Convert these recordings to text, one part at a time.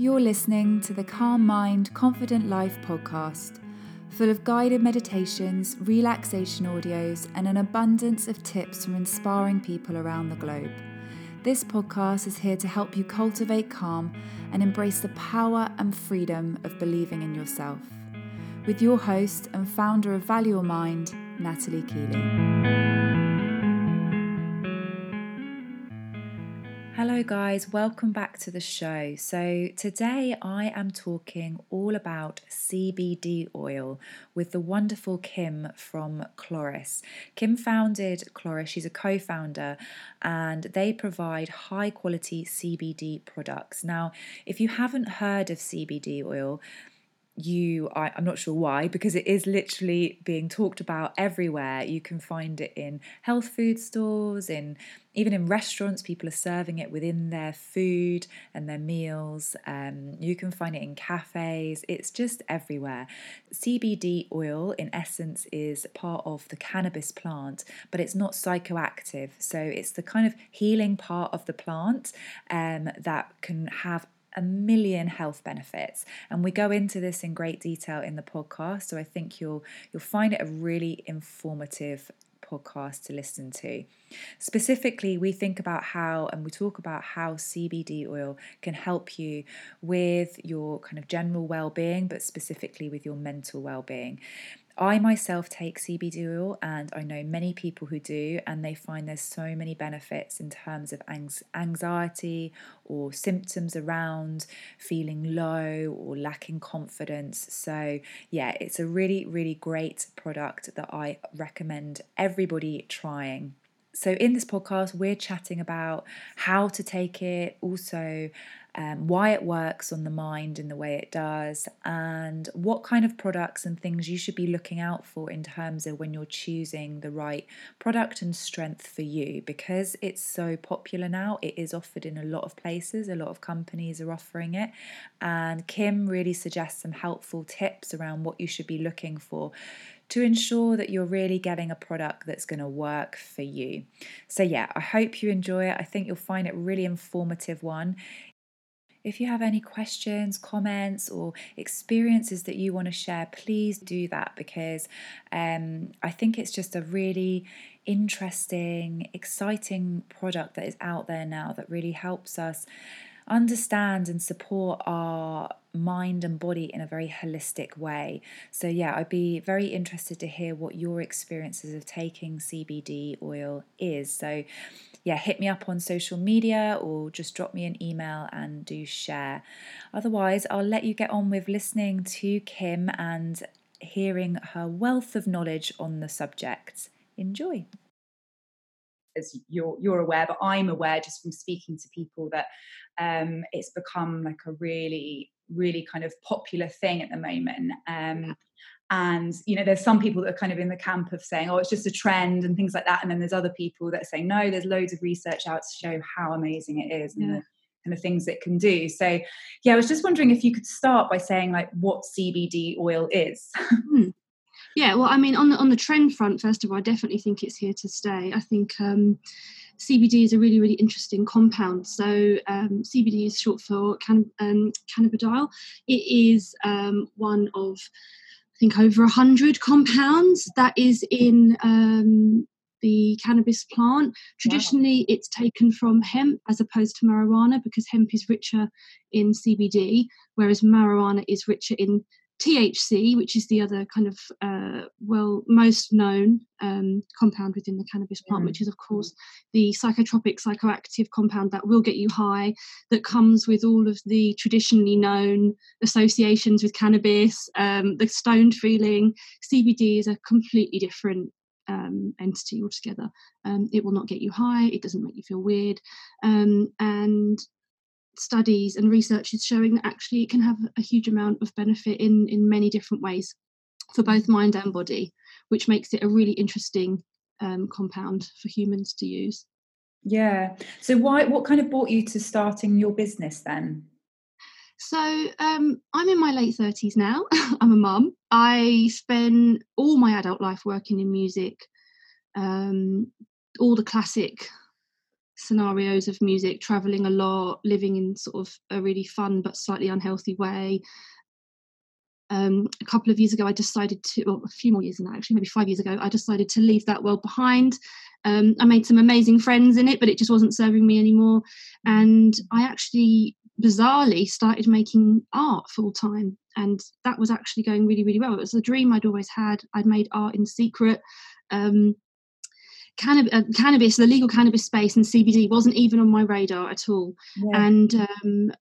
You're listening to the Calm Mind, Confident Life podcast, full of guided meditations, relaxation audios, and an abundance of tips from inspiring people around the globe. This podcast is here to help you cultivate calm and embrace the power and freedom of believing in yourself. With your host and founder of Value Your Mind, Nathalie Keeley. Hello, guys, welcome back to the show. So, today I am talking all about CBD oil with the wonderful Kim from Kloris. Kim founded Kloris, she's a co founder, and they provide high quality CBD products. Now, if you haven't heard of CBD oil, you I, i'm not sure why because it is literally being talked about everywhere. You can find it in health food stores in even in restaurants people are serving it within their food and their meals. Um, you can find it in cafes. It's just everywhere. Cbd oil in essence is part of the cannabis plant but it's not psychoactive. So it's the kind of healing part of the plant um, that can have a million health benefits and we go into this in great detail in the podcast so i think you'll you'll find it a really informative podcast to listen to. Specifically, we think about how and we talk about how CBD oil can help you with your kind of general well being, but specifically with your mental well being. I myself take CBD oil, and I know many people who do, and they find there's so many benefits in terms of anxiety or symptoms around feeling low or lacking confidence. So, yeah, it's a really, really great product that I recommend everybody trying. So, in this podcast, we're chatting about how to take it, also um, why it works on the mind in the way it does, and what kind of products and things you should be looking out for in terms of when you're choosing the right product and strength for you. Because it's so popular now, it is offered in a lot of places, a lot of companies are offering it. And Kim really suggests some helpful tips around what you should be looking for to ensure that you're really getting a product that's going to work for you. So, yeah, I hope you enjoy it. I think you'll find it really informative one. If you have any questions, comments, or experiences that you want to share, please do that because um, I think it's just a really interesting, exciting product that is out there now that really helps us understand and support our mind and body in a very holistic way. So, yeah, I'd be very interested to hear what your experiences of taking CBD oil is. So, yeah, hit me up on social media or just drop me an email and do share. Otherwise, I'll let you get on with listening to Kim and hearing her wealth of knowledge on the subject. Enjoy. As you're you're aware, but I'm aware just from speaking to people that um, it's become like a really really kind of popular thing at the moment. Um, and you know there's some people that are kind of in the camp of saying oh it's just a trend and things like that and then there's other people that say no there's loads of research out to show how amazing it is and the kind of things it can do so yeah i was just wondering if you could start by saying like what cbd oil is hmm. yeah well i mean on the on the trend front first of all i definitely think it's here to stay i think um, CBD is a really, really interesting compound. So, um, CBD is short for can, um, cannabidiol. It is um, one of I think over a hundred compounds that is in um, the cannabis plant. Traditionally, wow. it's taken from hemp as opposed to marijuana because hemp is richer in CBD, whereas marijuana is richer in THC, which is the other kind of uh, well most known um, compound within the cannabis plant, mm. which is of course the psychotropic psychoactive compound that will get you high, that comes with all of the traditionally known associations with cannabis, um, the stoned feeling. CBD is a completely different um, entity altogether. Um, it will not get you high. It doesn't make you feel weird, um, and studies and research is showing that actually it can have a huge amount of benefit in in many different ways for both mind and body which makes it a really interesting um, compound for humans to use. Yeah. So why what kind of brought you to starting your business then? So um, i'm in my late 30s now. I'm a mum. I spent all my adult life working in music um, all the classic scenarios of music, traveling a lot, living in sort of a really fun but slightly unhealthy way. Um, a couple of years ago, I decided to, well, a few more years than that, actually, maybe five years ago, I decided to leave that world behind. Um, I made some amazing friends in it, but it just wasn't serving me anymore. And I actually bizarrely started making art full time. And that was actually going really, really well. It was a dream I'd always had. I'd made art in secret. Um, cannab- uh, cannabis, the legal cannabis space and CBD wasn't even on my radar at all. Yeah. And um,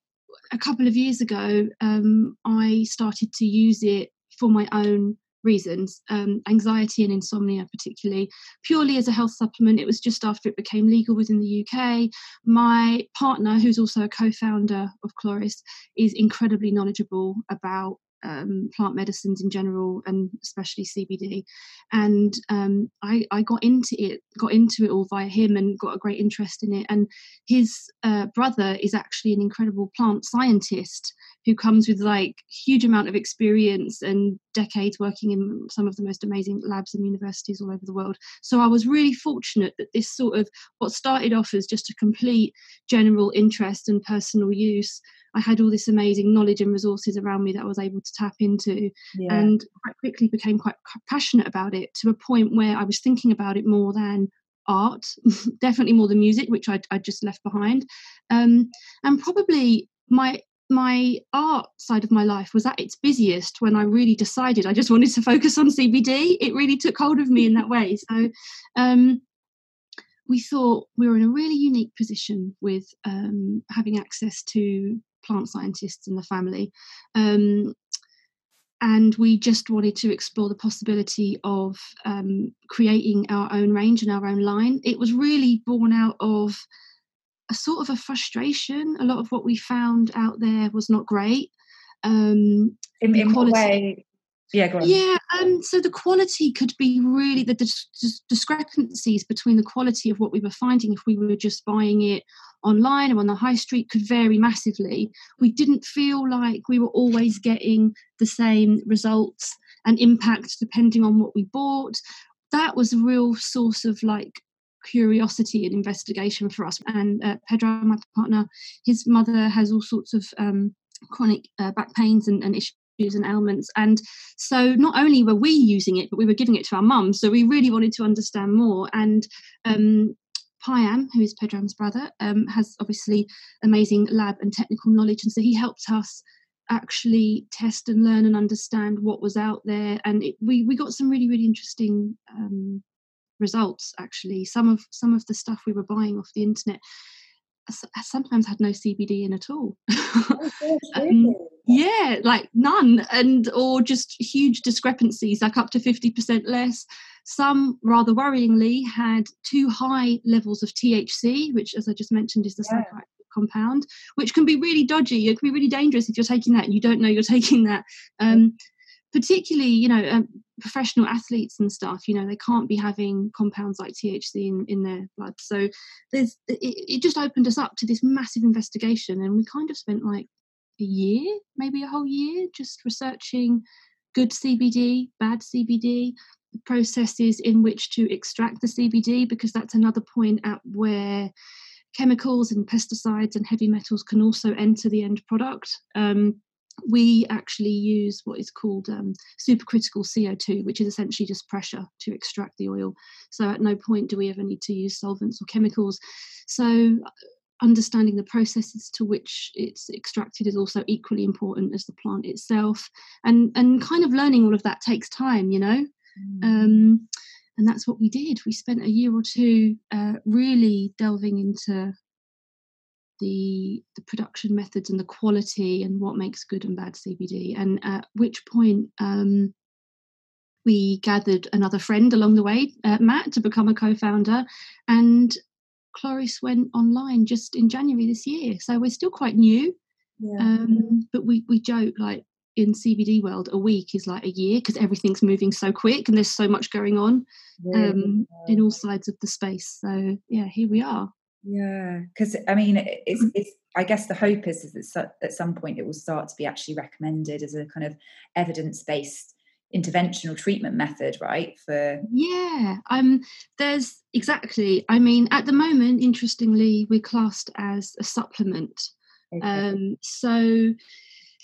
a couple of years ago, um, I started to use it for my own reasons um, anxiety and insomnia particularly purely as a health supplement it was just after it became legal within the uk my partner who's also a co-founder of Kloris is incredibly knowledgeable about um, plant medicines in general and especially CBD. And um, I, I, got into it, got into it all via him and got a great interest in it. And his uh, brother is actually an incredible plant scientist who comes with like huge amount of experience and decades working in some of the most amazing labs and universities all over the world. So I was really fortunate that this sort of what started off as just a complete general interest and personal use I had all this amazing knowledge and resources around me that I was able to tap into, yeah. and quite quickly became quite passionate about it to a point where I was thinking about it more than art, definitely more than music, which I I just left behind, um, and probably my my art side of my life was at its busiest when I really decided I just wanted to focus on CBD. It really took hold of me in that way. So um, we thought we were in a really unique position with um, having access to plant scientists in the family. Um, and we just wanted to explore the possibility of um, creating our own range and our own line. It was really born out of a sort of a frustration. A lot of what we found out there was not great. Um, in, in what way? Yeah. Yeah, um, so the quality could be really the dis- discrepancies between the quality of what we were finding if we were just buying it online or on the high street could vary massively. We didn't feel like we were always getting the same results and impact depending on what we bought. That was a real source of like curiosity and investigation for us. And uh, Pedram, my partner, his mother has all sorts of um, chronic uh, back pains and, and issues and ailments. And so not only were we using it, but we were giving it to our mum. So we really wanted to understand more. And um, Payam, who is Pedram's brother, um, has obviously amazing lab and technical knowledge. And so he helped us actually test and learn and understand what was out there. And it, we, we got some really, really interesting um, results actually. Some of some of the stuff we were buying off the internet sometimes had no CBD in at all. Um, yeah, like none, and or just huge discrepancies, like up to fifty percent less. Some, rather worryingly, had too high levels of THC, which, as I just mentioned, is the yeah. psychoactive compound, which can be really dodgy. It can be really dangerous if you're taking that and you don't know you're taking that. Um, particularly, you know, um, professional athletes and stuff, you know, they can't be having compounds like THC in, in their blood. So there's it, it just opened us up to this massive investigation, and we kind of spent like a year, maybe a whole year, just researching good CBD, bad CBD, processes in which to extract the CBD, because that's another point at where chemicals and pesticides and heavy metals can also enter the end product. Um, we actually use what is called um, supercritical CO2, which is essentially just pressure to extract the oil. So at no point do we ever need to use solvents or chemicals. So understanding the processes to which it's extracted is also equally important as the plant itself. And and kind of learning all of that takes time, you know. Mm. Um, and that's what we did. We spent a year or two uh, really delving into the the production methods and the quality and what makes good and bad CBD. And at which point um, we gathered another friend along the way, uh, Matt, to become a co-founder, and Kloris went online just in January this year. So we're still quite new, yeah. um, but we we joke like in CBD world, a week is like a year because everything's moving so quick and there's so much going on um, in all sides of the space. So yeah, here we are. Yeah, because I mean, it's, mm. it's. I guess the hope is, is that at some point it will start to be actually recommended as a kind of evidence based, interventional treatment method right for yeah um there's exactly i mean at the moment interestingly we're classed as a supplement okay. um so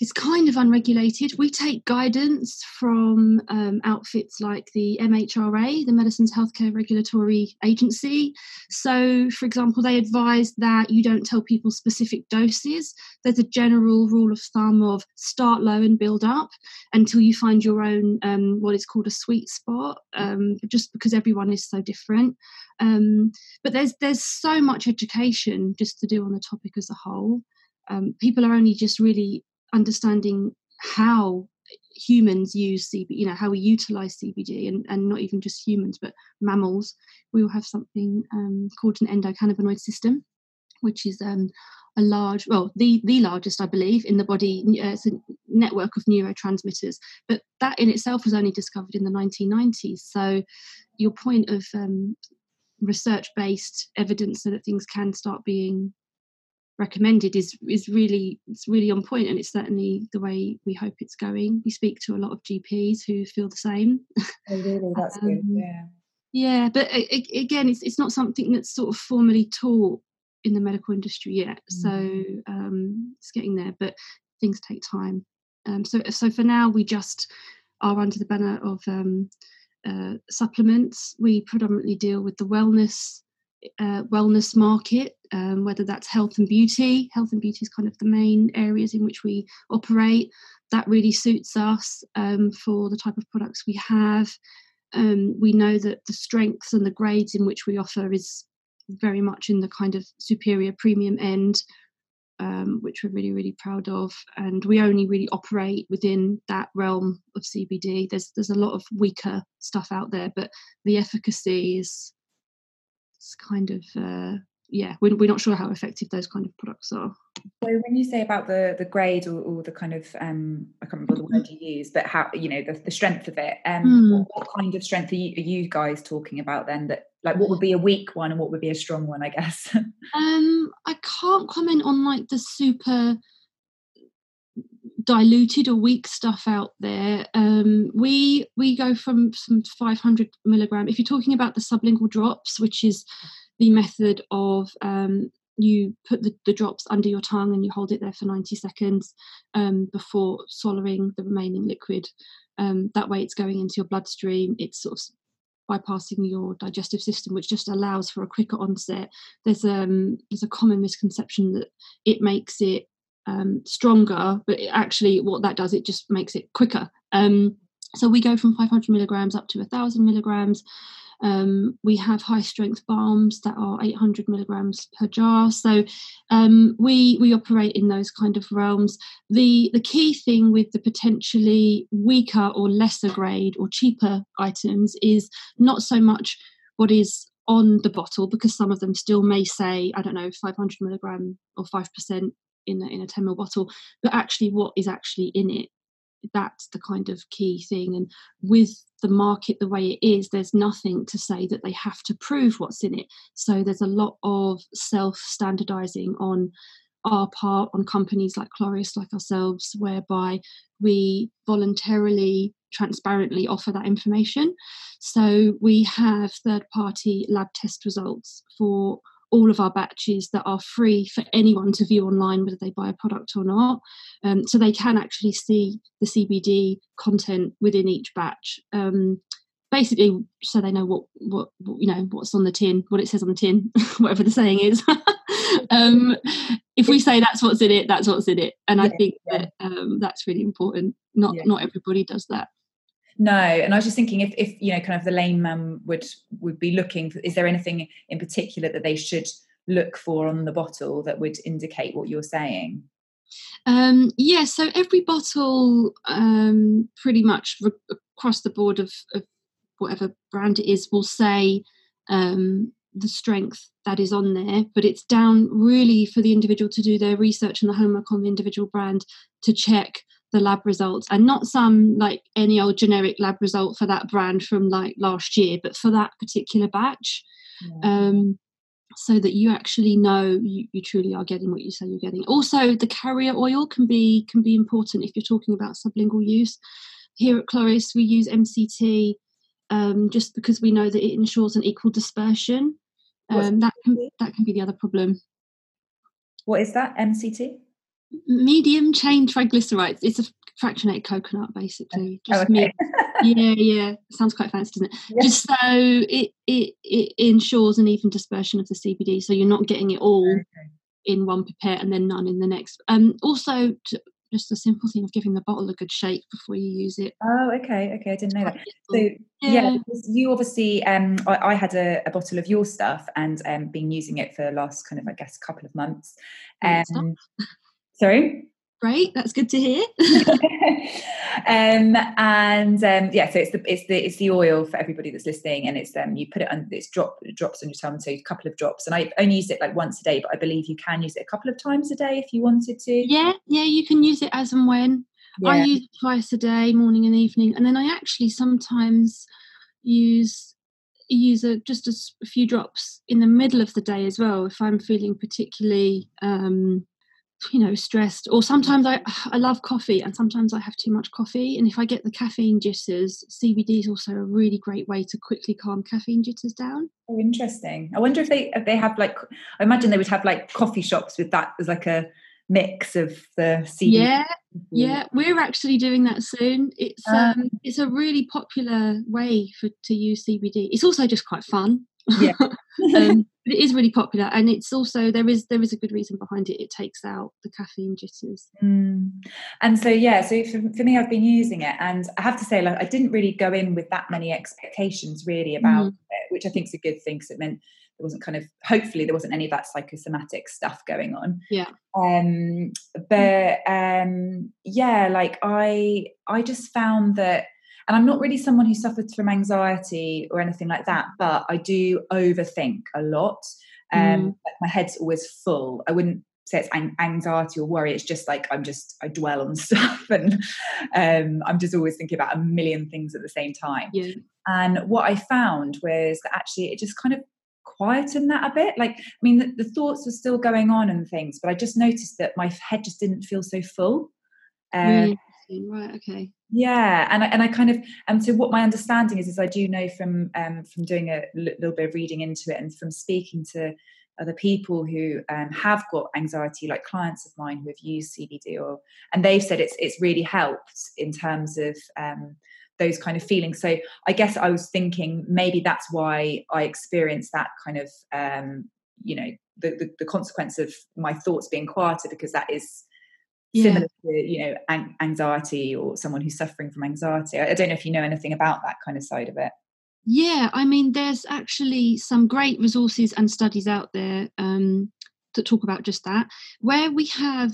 it's kind of unregulated. We take guidance from um, outfits like the MHRA, the Medicines Healthcare Regulatory Agency. So, for example, they advise that you don't tell people specific doses. There's a general rule of thumb of start low and build up until you find your own, um, what is called a sweet spot, um, just because everyone is so different. Um, but there's there's so much education just to do on the topic as a whole. Um, people are only just really understanding how humans use CBD, you know, how we utilize CBD, and, and not even just humans, but mammals, we will have something um, called an endocannabinoid system, which is um, a large, well, the, the largest, I believe, in the body. Uh, it's a network of neurotransmitters, but that in itself was only discovered in the 1990s. So, your point of um, research based evidence so that things can start being recommended is is really it's really on point and it's certainly the way we hope it's going. We speak to a lot of gps who feel the same. Oh really? That's um, good yeah. yeah but again it's it's not something that's sort of formally taught in the medical industry yet mm. so um it's getting there but things take time. Um so so for now we just are under the banner of um uh, supplements. We predominantly deal with the wellness uh, wellness market, um, whether that's health and beauty. Health and beauty is kind of the main areas in which we operate. That really suits us um, for the type of products we have. Um, we know that the strengths and the grades in which we offer is very much in the kind of superior premium end, um, which we're really, really proud of. And we only really operate within that realm of CBD. There's there's a lot of weaker stuff out there, but the efficacy is it's kind of uh, yeah we're, we're not sure how effective those kind of products are so when you say about the the grade or, or the kind of um i can't remember the word you use but how you know the, the strength of it um mm. what, what, kind of strength are you, are you, guys talking about then that like what would be a weak one and what would be a strong one i guess um i can't comment on like the super diluted or weak stuff out there. Um, we we go from some 500 milligram. If you're talking about the sublingual drops, which is the method of um, you put the, the, drops under your tongue and you hold it there for 90 seconds um, before swallowing the remaining liquid. Um, that way, it's going into your bloodstream. It's sort of bypassing your digestive system, which just allows for a quicker onset. There's um there's a common misconception that it makes it um, stronger, but actually, what that does, it just makes it quicker. Um, so we go from 500 milligrams up to 1,000 milligrams. Um, we have high strength balms that are 800 milligrams per jar. So um, we we operate in those kind of realms. The the key thing with the potentially weaker or lesser grade or cheaper items is not so much what is on the bottle because some of them still may say I don't know 500 milligram or five percent in a, in a 10 ml bottle but actually what is actually in it that's the kind of key thing and with the market the way it is there's nothing to say that they have to prove what's in it so there's a lot of self standardizing on our part on companies like Kloris, like ourselves, whereby we voluntarily, transparently offer that information. So we have third party lab test results for all of our batches that are free for anyone to view online, whether they buy a product or not. Um, so they can actually see the CBD content within each batch. Um, basically, so they know what, what, what you know what's on the tin, what it says on the tin, whatever the saying is. um, if we say that's what's in it, that's what's in it, and yeah, I think yeah. that um, that's really important. Not yeah. not everybody does that. No, and I was just thinking if, if you know, kind of the layman would would be looking. For, is there anything in particular that they should look for on the bottle that would indicate what you're saying? Um, yeah, so every bottle, um, pretty much re- across the board of, of, whatever brand it is, will say um, the strength that is on there, but it's down really for the individual to do their research and the homework on the individual brand to check the lab results and not some like any old generic lab result for that brand from like last year but for that particular batch yeah. um, so that you actually know you, you truly are getting what you say you're getting also the carrier oil can be can be important if you're talking about sublingual use here at Kloris, we use MCT um, just because we know that it ensures an equal dispersion. Um, that can that can be the other problem. What is that MCT? Medium chain triglycerides. It's a fractionated coconut, basically. Oh, just oh, okay. yeah, yeah. Sounds quite fancy, doesn't it? Yeah. Just so it, it it ensures an even dispersion of the CBD, so you're not getting it all okay. in one pipette and then none in the next. Um, also, to, just a simple thing of giving the bottle a good shake before you use it. Oh, okay, okay, I didn't know that. So yeah, yeah you obviously, um, I, I had a, a, bottle of your stuff and um, been using it for the last kind of, I guess, couple of months. Um, sorry. Great, that's good to hear. um, and um, yeah, so it's the it's the it's the oil for everybody that's listening, and it's um you put it on it's drop it drops on your tongue, so a couple of drops. And I only use it like once a day, but I believe you can use it a couple of times a day if you wanted to. Yeah, yeah, you can use it as and when. Yeah. I use it twice a day, morning and evening, and then I actually sometimes use use a, just a, a few drops in the middle of the day as well if I'm feeling particularly um, you know stressed or sometimes i i love coffee and sometimes i have too much coffee and if i get the caffeine jitters cbd is also a really great way to quickly calm caffeine jitters down. Oh interesting. I wonder if they if they have like i imagine they would have like coffee shops with that as like a mix of the CBD. yeah yeah we're actually doing that soon. It's ah. um it's a really popular way for to use cbd it's also just quite fun yeah. Um, but it is really popular and it's also there is there is a good reason behind it. It takes out the caffeine jitters. Mm. and so yeah so for, for, me i've been using it and i have to say like i didn't really go in with that many expectations really about mm. it which i think is a good thing because it meant there wasn't kind of hopefully there wasn't any of that psychosomatic stuff going on. Yeah. Um but um yeah like i i just found that and I'm not really someone who suffers from anxiety or anything like that, but I do overthink a lot. Um, mm. like my head's always full. I wouldn't say it's anxiety or worry. It's just like I'm just I dwell on stuff, and um, I'm just always thinking about a million things at the same time. Yeah. And what I found was that actually it just kind of quietened that a bit. Like, I mean, the, the, thoughts were still going on and things, but I just noticed that my head just didn't feel so full. Uh, right okay yeah and I, and I kind of and so what my understanding is is I do know from um, from doing a little bit of reading into it and from speaking to other people who um, have got anxiety like clients of mine who have used CBD or and they've said it's it's really helped in terms of um, those kind of feelings. So I guess I was thinking maybe that's why I experienced that kind of um, you know the, the, the consequence of my thoughts being quieter because that is yeah. similar to you know an- anxiety or someone who's suffering from anxiety I, I don't know if you know anything about that kind of side of it yeah i mean there's actually some great resources and studies out there um, that talk about just that where we have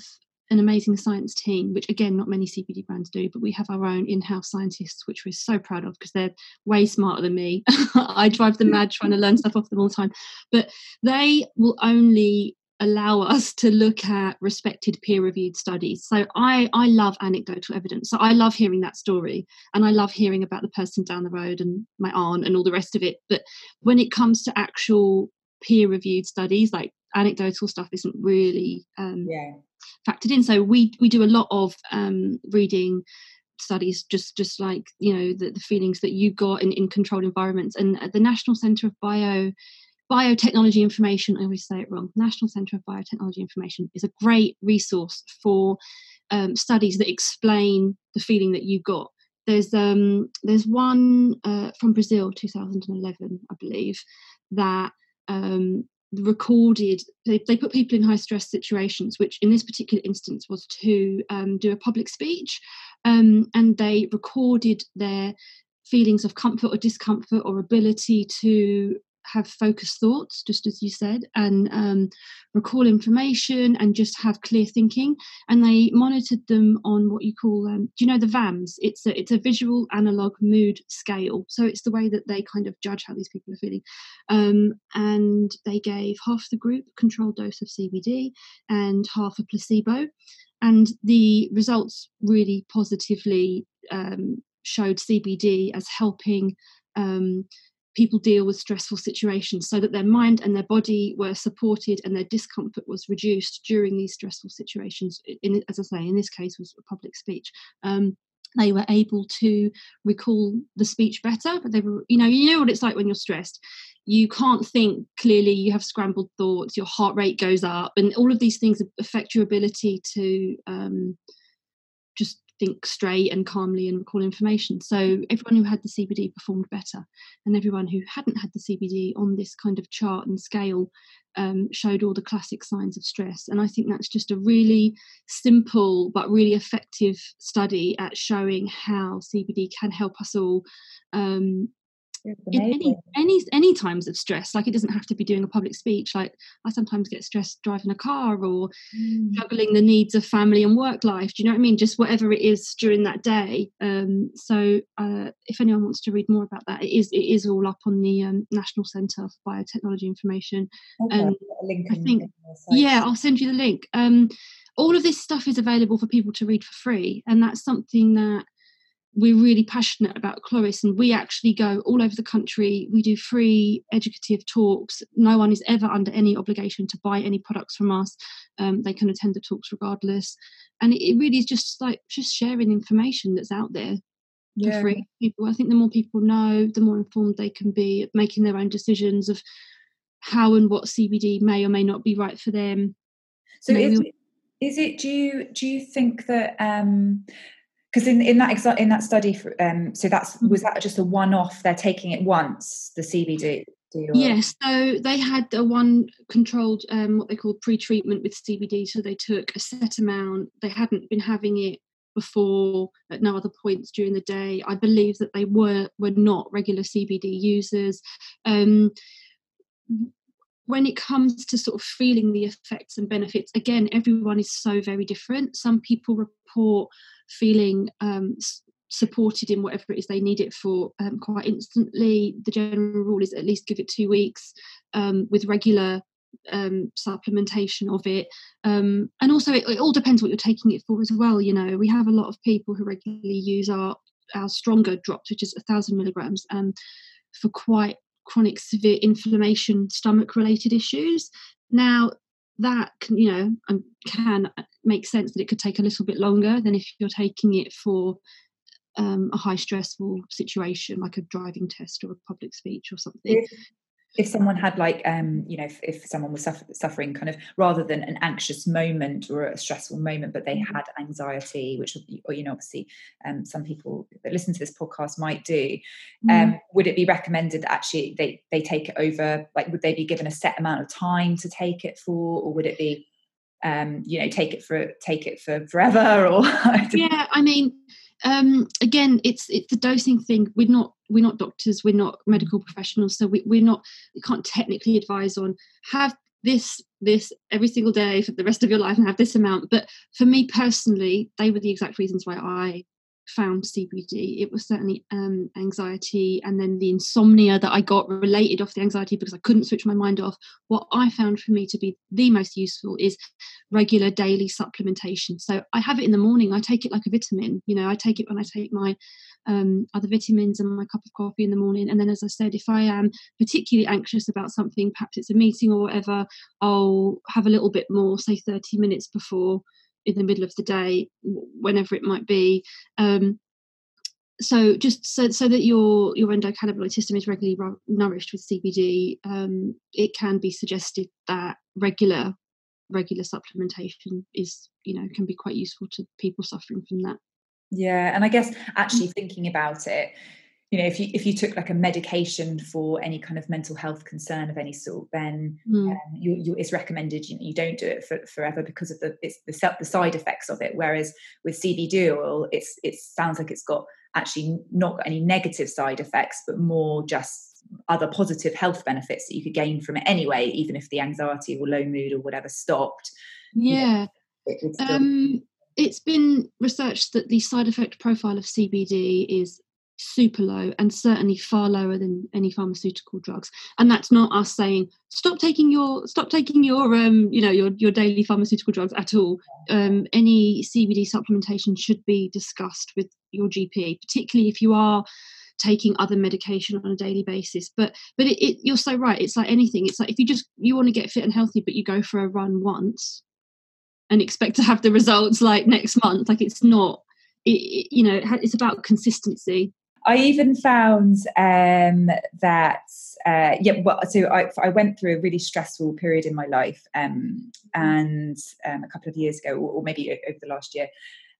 an amazing science team, which again, not many CBD brands do, but we have our own in house scientists, which we're so proud of because they're way smarter than me. I drive them mad trying to learn stuff off them all the time. But they will only allow us to look at respected peer reviewed studies. So i i love anecdotal evidence. So i love hearing that story and i love hearing about the person down the road and my aunt and all the rest of it. But when it comes to actual peer reviewed studies like anecdotal stuff isn't really um, yeah. factored in. So we we do a lot of um, reading studies just just like you know the, the feelings that you got in, in controlled environments. And at the national center of bio Biotechnology Information, I always say it wrong, National Centre of Biotechnology Information is a great resource for um, studies that explain the feeling that you got. There's um, there's one uh, from Brazil, 2011, I believe, that um, recorded they, they put people in high stress situations which in this particular instance was to um, do a public speech um, and they recorded their feelings of comfort or discomfort or ability to have focused thoughts, just as you said, and um, recall information and just have clear thinking. And they monitored them on what you call, um, do you know the VAMS? It's a, it's a visual analog mood scale. So it's the way that they kind of judge how these people are feeling. Um, and they gave half the group a controlled dose of CBD and half a placebo. And the results really positively um, showed CBD as helping um, people deal with stressful situations so that their mind and their body were supported and their discomfort was reduced during these stressful situations. In, as i say in this case was a public speech. Um, they were able to recall the speech better but they were you know you know what it's like when you're stressed. You can't think clearly you have scrambled thoughts your heart rate goes up and all of these things affect your ability to um, just think straight and calmly and recall information. So everyone who had the CBD performed better, and everyone who hadn't had the CBD on this kind of chart and scale um, showed all the classic signs of stress. And I think that's just a really simple but really effective study at showing how CBD can help us all um, in any any any times of stress like it doesn't have to be doing a public speech like i sometimes get stressed driving a car or mm. juggling the needs of family and work life do you know what i mean just whatever it is during that day um, so uh, if anyone wants to read more about that it is it is all up on the um, national centre for biotechnology information okay. um, i think yeah i'll send you the link um, all of this stuff is available for people to read for free and that's something that we're really passionate about Kloris and we actually go all over the country. We do free educative talks. No one is ever under any obligation to buy any products from us. Um, they can attend the talks regardless. And it, it, really is just like just sharing information that's out there yeah. for free. People, I think the more people know, the more informed they can be making their own decisions of how and what CBD may or may not be right for them. So is, is it do you do you think that um because in, in that exa- in that study for, um, so that's mm-hmm. was that just a one-off? They're taking it once the cbd yes so they had a one controlled um, what they call pre-treatment with cbd so they took a set amount. They hadn't been having it before at no other points during the day. I believe that they were were not regular cbd users. Um, when it comes to sort of feeling the effects and benefits again everyone is so very different. Some people report feeling um, supported in whatever it is they need it for um, quite instantly. The general rule is at least give it two weeks um, with regular um, supplementation of it. Um, and also, it, it, all depends what you're taking it for as well. You know, we have a lot of people who regularly use our our stronger drops, which is a thousand milligrams, um, for quite chronic severe inflammation, stomach related issues. Now, that can, you know um, can make sense that it could take a little bit longer than if you're taking it for um, a high stressful situation like a driving test or a public speech or something if someone had like um you know if, if someone was suffer- suffering kind of rather than an anxious moment or a stressful moment but they mm-hmm. had anxiety which or you know obviously um some people that listen to this podcast might do um mm. would it be recommended that actually they they take it over like would they be given a set amount of time to take it for or would it be um you know take it for take it for forever or yeah i mean um, again, it's it's the dosing thing. We're not we're not doctors. We're not medical professionals, so we, we're not. We can't technically advise on have this this every single day for the rest of your life and have this amount. But for me personally, they were the exact reasons why I found CBD. It was certainly um, anxiety and then the insomnia that I got related off the anxiety because I couldn't switch my mind off. What I found for me to be the most useful is regular daily supplementation. So I have it in the morning. I take it like a vitamin. You know, I take it when I take my um, other vitamins and my cup of coffee in the morning. And then, as I said, if I am particularly anxious about something, perhaps it's a meeting or whatever, I'll have a little bit more, say 30 minutes before in the middle of the day, whenever it might be. Um, so just so, so that your your endocannabinoid system is regularly nourished with CBD, um, it can be suggested that regular regular supplementation is you know can be quite useful to people suffering from that. Yeah, and I guess actually mm. thinking about it, you know if you if you took like a medication for any kind of mental health concern of any sort then mm. um, you, you, it's recommended you, you don't do it for, forever because of the it's the, the side effects of it whereas with cbd oil it's it sounds like it's got actually not got any negative side effects but more just other positive health benefits that you could gain from it anyway even if the anxiety or low mood or whatever stopped yeah you know, it, um it's been researched that the side effect profile of CBD is super low and certainly far lower than any pharmaceutical drugs. And that's not us saying stop taking your stop taking your um you know your your daily pharmaceutical drugs at all. Um any cbd supplementation should be discussed with your gp particularly if you are taking other medication on a daily basis. But but it, it, you're so right. It's like anything. It's like if you just you want to get fit and healthy but you go for a run once and expect to have the results like next month like it's not it, you know it's about consistency I even found um, that uh, yeah, well, so I, I went through a really stressful period in my life, um, and um, a couple of years ago, or, or, maybe over the last year,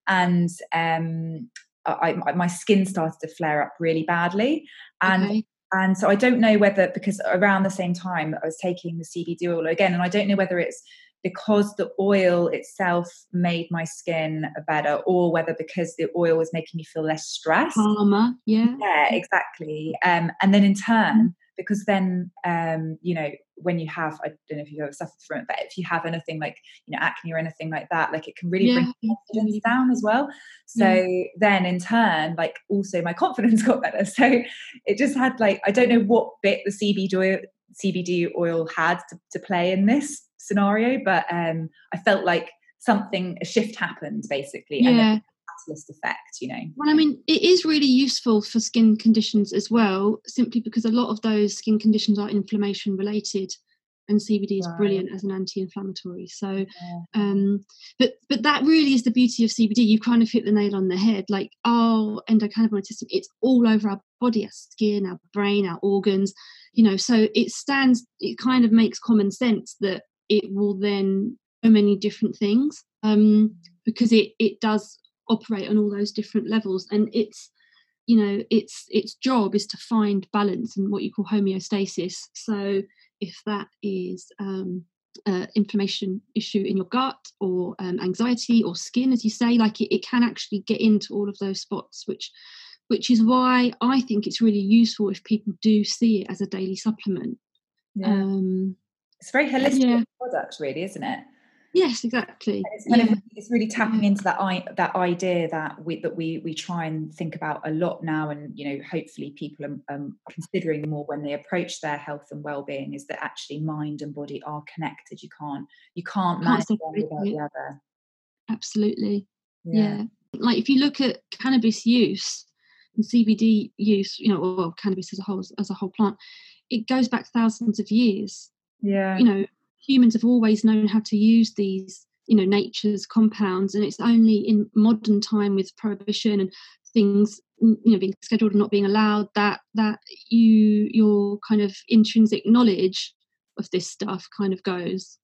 and um, I, my skin started to flare up really badly, and okay. and so I don't know whether because around the same time I was taking the CBD oil again, and I don't know whether it's because the oil itself made my skin better or whether because the oil was making me feel less stressed. Calmer yeah. Yeah exactly. Um, and then in turn because then um, you know when you have i don't know if you've ever suffered from it but if you have anything like you know acne or anything like that like it can really yeah. bring confidence down as well. So yeah. then in turn like also my confidence got better. So it just had like i don't know what bit the cbd oil cbd oil had to, to play in this scenario, but um, I felt like something a shift happened basically, yeah. and catalyst effect. You know. Well, I mean, it is really useful for skin conditions as well, simply because a lot of those skin conditions are inflammation related and CBD is right. brilliant as an anti-inflammatory. So, yeah. um, but but that really is the beauty of CBD. You kind of hit the nail on the head. Like our endocannabinoid system, it's all over our body, our skin, our brain, our organs. You know, so it stands. It kind of makes common sense that it will then so many different things um, because it it does operate on all those different levels and it's you know its its job is to find balance and what you call homeostasis so if that is um, uh, inflammation issue in your gut or um, anxiety or skin as you say like it, it can actually get into all of those spots which which is why i think it's really useful if people do see it as a daily supplement yeah. um, it's very holistic yeah. product, really, isn't it? Yes, exactly. it's yeah. of it's really tapping into that I, that idea that we that we we try and think about a lot now, and you know, hopefully people are um, considering more when they approach their health and well being. Is that actually mind and body are connected? You can't you can't manage one without the other. Absolutely. Yeah. yeah. Like if you look at cannabis use and CBD use, you know, or cannabis as a whole as a whole plant, it goes back thousands of years yeah. you know humans have always known how to use these you know nature's compounds and it's only in modern time with prohibition and things you know being scheduled and not being allowed that that you your kind of intrinsic knowledge of this stuff kind of goes.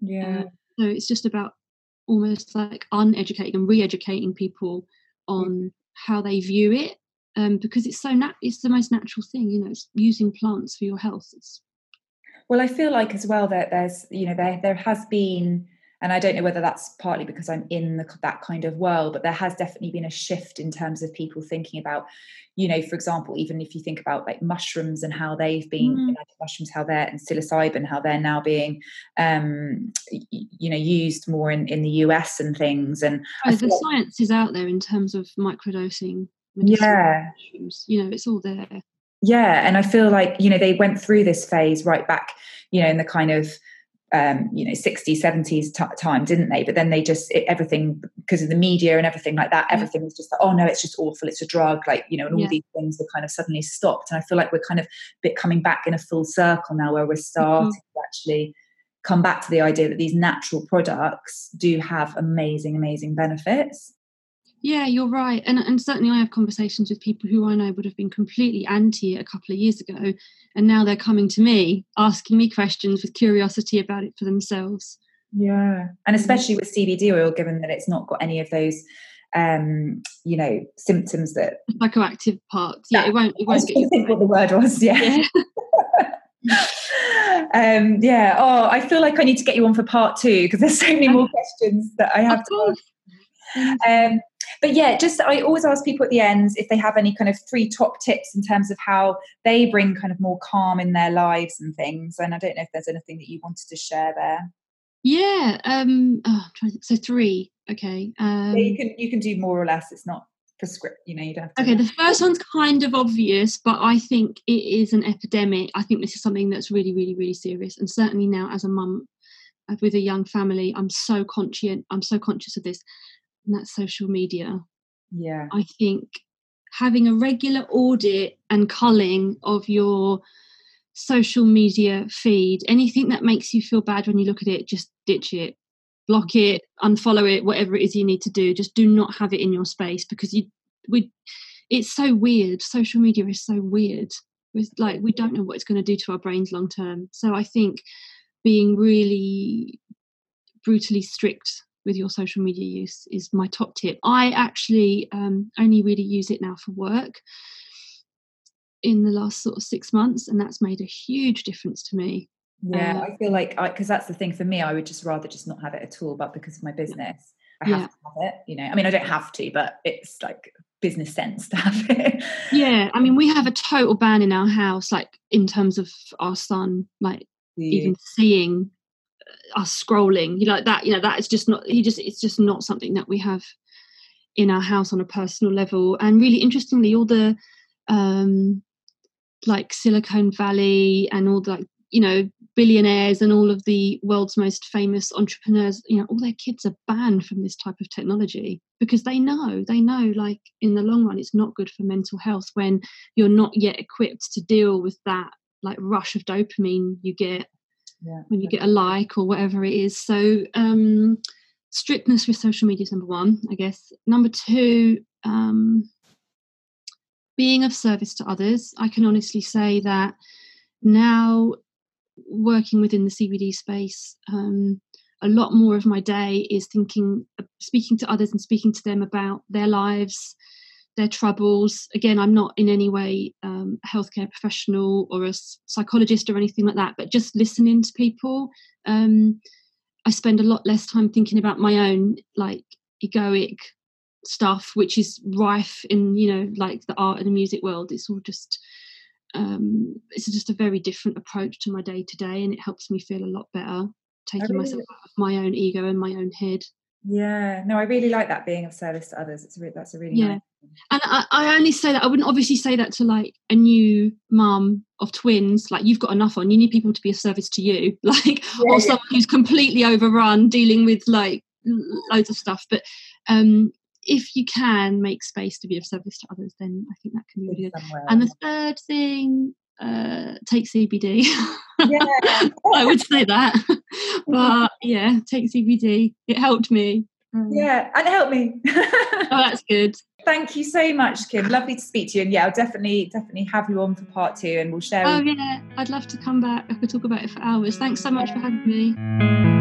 Yeah. Uh, so it's just about almost like uneducating and re-educating people on how they view it um, because it's so nat- it's the most natural thing you know it's using plants for your health it's well, I feel like as well that there's, you know, there there has been, and I don't know whether that's partly because I'm in the, that kind of world, but there has definitely been a shift in terms of people thinking about, you know, for example, even if you think about like mushrooms and how they've been, mm. you know, mushrooms, how they're and psilocybin, how they're now being, um, you know, used more in in the US and things. And oh, the like, science is out there in terms of microdosing. Yeah, mushrooms. you know, it's all there yeah and i feel like you know they went through this phase right back you know in the kind of um, you know 60s 70s t- time didn't they but then they just it, everything because of the media and everything like that everything was just like oh no it's just awful it's a drug like you know and all yeah. these things were kind of suddenly stopped and i feel like we're kind of bit coming back in a full circle now where we're starting mm-hmm. to actually come back to the idea that these natural products do have amazing amazing benefits yeah, you're right. And, and certainly I have conversations with people who I know would have been completely anti it a couple of years ago. And now they're coming to me, asking me questions with curiosity about it for themselves. Yeah. And mm. especially with CBD oil, given that it's not got any of those um you know symptoms that psychoactive parts yeah, it won't it won't I get you think what the word was yeah, yeah. um yeah oh i feel like i need to get you on for part two because there's so many more questions that i have to ask um but yeah, just I always ask people at the end if they have any kind of three top tips in terms of how they bring kind of more calm in their lives and things. And I don't know if there's anything that you wanted to share there. Yeah. Um. Oh, so three. Okay. Um, you can you can do more or less. It's not prescript. You know, you don't have to. Okay. The first one's kind of obvious, but I think it is an epidemic. I think this is something that's really, really, really serious. And certainly now, as a mum uh, with a young family, I'm so conscious. I'm so conscious of this and that's social media. Yeah. I think having a regular audit and culling of your social media feed, anything that makes you feel bad when you look at it, just ditch it. block it, unfollow it, whatever it is you need to do. Just do not have it in your space because you we it's so weird. Social media is so weird. With like we don't know what it's going to do to our brains long term. So I think being really brutally strict with your social media use is my top tip. I actually um, only really use it now for work in the last sort of six months, and that's made a huge difference to me. Yeah, uh, I feel like because that's the thing for me, I would just rather just not have it at all. But because of my business, I have yeah. to have it. You know, I mean, I don't have to, but it's like business sense to have it. Yeah, I mean, we have a total ban in our house, like in terms of our son, like even seeing us scrolling. You like that. You know, that is just not. He just. It's just not something that we have in our house on a personal level. And really interestingly, all the um like Silicon Valley and all the like you know billionaires and all of the world's most famous entrepreneurs you know all their kids are banned from this type of technology because they know they know like in the long run it's not good for mental health when you're not yet equipped to deal with that like rush of dopamine you get yeah. when you get a like or whatever it is. So um strictness with social media is number one i guess. Number two um being of service to others. I can honestly say that now working within the CBD space, um, a lot more of my day is thinking, uh, speaking to others and speaking to them about their lives, their troubles. Again, I'm not in any way um, a healthcare professional or a psychologist or anything like that, but just listening to people. Um, I spend a lot less time thinking about my own like egoic stuff, which is rife in you know like the art and the music world. It's all just um, it's just a very different approach to my day to day, and it helps me feel a lot better, taking really, myself out of my own ego and my own head. Yeah, no, I really like that being of service to others. It's re- that's a really yeah. Nice and I, I, only say that I wouldn't obviously say that to like a new mum of twins. Like you've got enough on. You need people to be of service to you, like yeah, or someone who's completely overrun, dealing with like loads of stuff. But um, if you can make space to be of service to others, then I think that can be really good. And the third thing, uh, take CBD. Yeah, I would say that. but yeah, take CBD. It helped me. Um, yeah, and it helped me. oh, that's good. Thank you so much, Kim. Lovely to speak to you. And yeah, I'll definitely, definitely have you on for part two and we'll share. Oh, yeah. I'd love to come back. I could talk about it for hours. Thanks so much for having me.